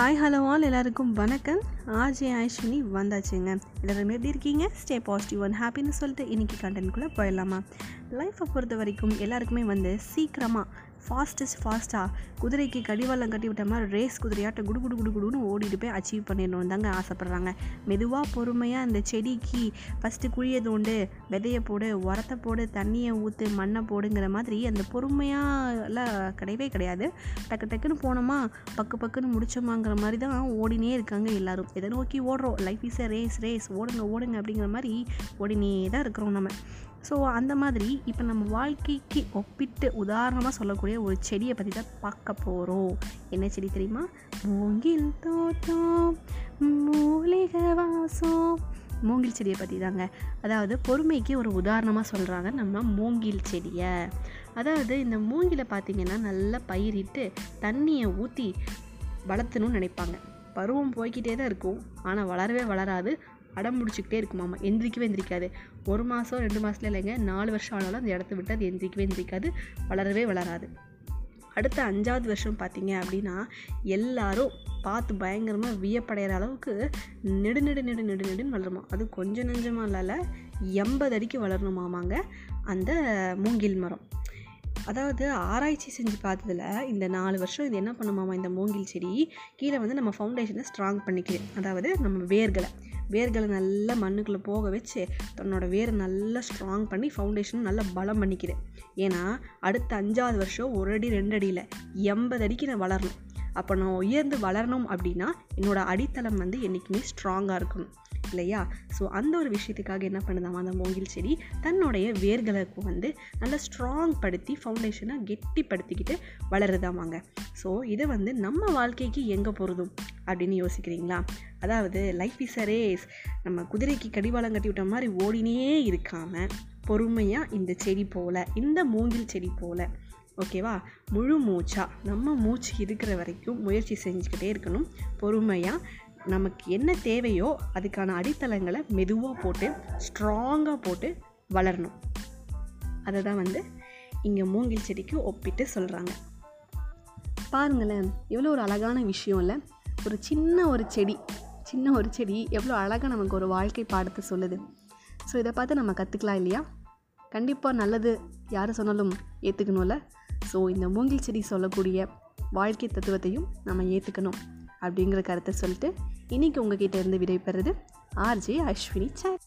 Hi hello all எல்லாருக்கும் வணக்கம். RJ ஐஸ்வினி வந்தாச்சுங்க. எல்லாரும் எப்படி இருக்கீங்க? ஸ்டே பாசிட்டிவ் அண்ட் ஹாப்பின்னு சொல்லிட்டு இன்றைக்கி கண்டென்ட்குள்ளே போயிடலாமா? லைஃப்பை பொறுத்த வரைக்கும் எல்லாருக்குமே வந்து சீக்கிரமாக ஃபாஸ்டஸ்ட் ஃபாஸ்ட்டாக குதிரைக்கு கடிவாளம் கட்டி விட்ட மாதிரி ரேஸ் குதிரையாட்ட குடு குடு குடு குடுன்னு ஓடிட்டு போய் அச்சீவ் பண்ணிடணும் தாங்க ஆசைப்பட்றாங்க. மெதுவாக பொறுமையாக அந்த செடிக்கு ஃபஸ்ட்டு குழியை தோண்டு விதையை போடு உரத்தை போடு தண்ணியை ஊற்று மண்ணை போடுங்கிற மாதிரி அந்த பொறுமையாலாம் கிடையவே கிடையாது. டக்கு டக்குன்னு போனோமா பக்கு பக்குன்னு முடிச்சோமாங்கிற மாதிரி தான் ஓடினே இருக்காங்க எல்லாரும். எதை நோக்கி ஓடுறோம். Life is a race race ஓடுங்க ஓடுங்க அப்படிங்கிற மாதிரி ஓடினே தான் இருக்கிறோம் நம்ம. ஸோ அந்த மாதிரி இப்போ நம்ம வாழ்க்கைக்கு ஒப்பிட்டு உதாரணமாக சொல்லக்கூடிய ஒரு செடியை பற்றி தான் பார்க்க போகிறோம் என்ன செடி தெரியுமா? மூங்கில் தோட்டம் மூலிகை வாசம். மூங்கில் செடியை பற்றி தாங்க. அதாவது பொறுமைக்கு ஒரு உதாரணமாக சொல்கிறாங்க நம்ம மூங்கில் செடியை. அதாவது இந்த மூங்கிலை பார்த்திங்கன்னா நல்லா பயிரிட்டு தண்ணியை ஊற்றி வளர்த்தணும்னு நினைப்பாங்க. பருவம் போய்கிட்டே தான் இருக்கும். ஆனால் வளரவே வளராது. அடம் முடிச்சுக்கிட்டே இருக்குமாமா எந்திரிக்கவே எந்திரிக்காது. ஒரு மாதம் ரெண்டு மாதத்துல இல்லைங்க. நாலு வருஷம் ஆனாலும் அந்த இடத்த விட்டு அது எந்திரிக்கவே எந்திரிக்காது. வளரவே வளராது. அடுத்த அஞ்சாவது வருஷம் பார்த்தீங்க அப்படின்னா எல்லாரும் பார்த்து பயங்கரமாக வியப்படைகிற அளவுக்கு நெடு நெடு நெடு நெடு நெடுன்னு வளருமா. அது கொஞ்சம் நெஞ்சமாக இல்லை எண்பது அடிக்கு வளரணுமாமாங்க அந்த மூங்கில் மரம். அதாவது ஆராய்ச்சி செஞ்சு பார்த்ததுல இந்த நாலு வருஷம் இது என்ன பண்ணுமாமா இந்த மூங்கில் செடி கீழே வந்து நம்ம ஃபவுண்டேஷனை ஸ்ட்ராங் பண்ணிக்கிறேன் அதாவது நம்ம வேர்களை வேர்களை நல்லா மண்ணுக்குள்ளே போக வச்சு தன்னோட வேரை நல்லா ஸ்ட்ராங் பண்ணி ஃபவுண்டேஷன் நல்லா பலம் பண்ணிக்கிறேன் ஏன்னா அடுத்த அஞ்சாவது வருஷம் ஒரு அடி ரெண்டு அடியில் எண்பது அடிக்கு நான் வளரணும் அப்போ நான் உயர்ந்து வளரணும் அப்படின்னா என்னோடய அடித்தளம் வந்து என்றைக்குமே ஸ்ட்ராங்காக இருக்கணும். இல்லையா? ஸோ அந்த ஒரு விஷயத்துக்காக என்ன பண்ணுதாமா அந்த மூங்கில் செடி தன்னுடைய வேர்களுக்கு வந்து நல்லா ஸ்ட்ராங் படுத்தி ஃபவுண்டேஷனை கெட்டிப்படுத்திக்கிட்டு வளருதாமாங்க ஸோ இதை வந்து நம்ம வாழ்க்கைக்கு எங்கே பொருதும் அப்படின்னு யோசிக்கிறீங்களா? அதாவது லைஃப் இஸ் அ ரேஸ் நம்ம குதிரைக்கு கடிவாளம் கட்டி விட்ட மாதிரி ஓடினே இருக்காமல் பொறுமையாக இந்த செடி போல் இந்த மூங்கில் செடி போல் ஓகேவா? முழு மூச்சாக நம்ம மூச்சு இருக்கிற வரைக்கும் முயற்சி செஞ்சுக்கிட்டே இருக்கணும். பொறுமையாக நமக்கு என்ன தேவையோ அதுக்கான அடித்தளங்களை மெதுவாக போட்டு ஸ்ட்ராங்காக போட்டு வளரணும். அதை தான் வந்து இங்கே மூங்கில் செடிக்கு ஒப்பிட்டு சொல்கிறாங்க பாருங்களேன் எவ்வளோ ஒரு அழகான விஷயம் இல்லை? ஒரு சின்ன ஒரு செடி சின்ன ஒரு செடி எவ்வளோ அழகாக நமக்கு ஒரு வாழ்க்கை பாடத்தை சொல்லுது. ஸோ இதை பார்த்து நம்ம கற்றுக்கலாம் இல்லையா? கண்டிப்பாக நல்லது யார் சொன்னாலும் ஏற்றுக்கணும்ல ஸோ இந்த மூங்கில் செடி சொல்லக்கூடிய வாழ்க்கை தத்துவத்தையும் நம்ம ஏற்றுக்கணும் அப்படிங்கிற கருத்தை சொல்லிட்டு இன்றைக்கி உங்ககிட்ட இருந்து விடைபெறது ஆர்ஜே அஸ்வினி சார்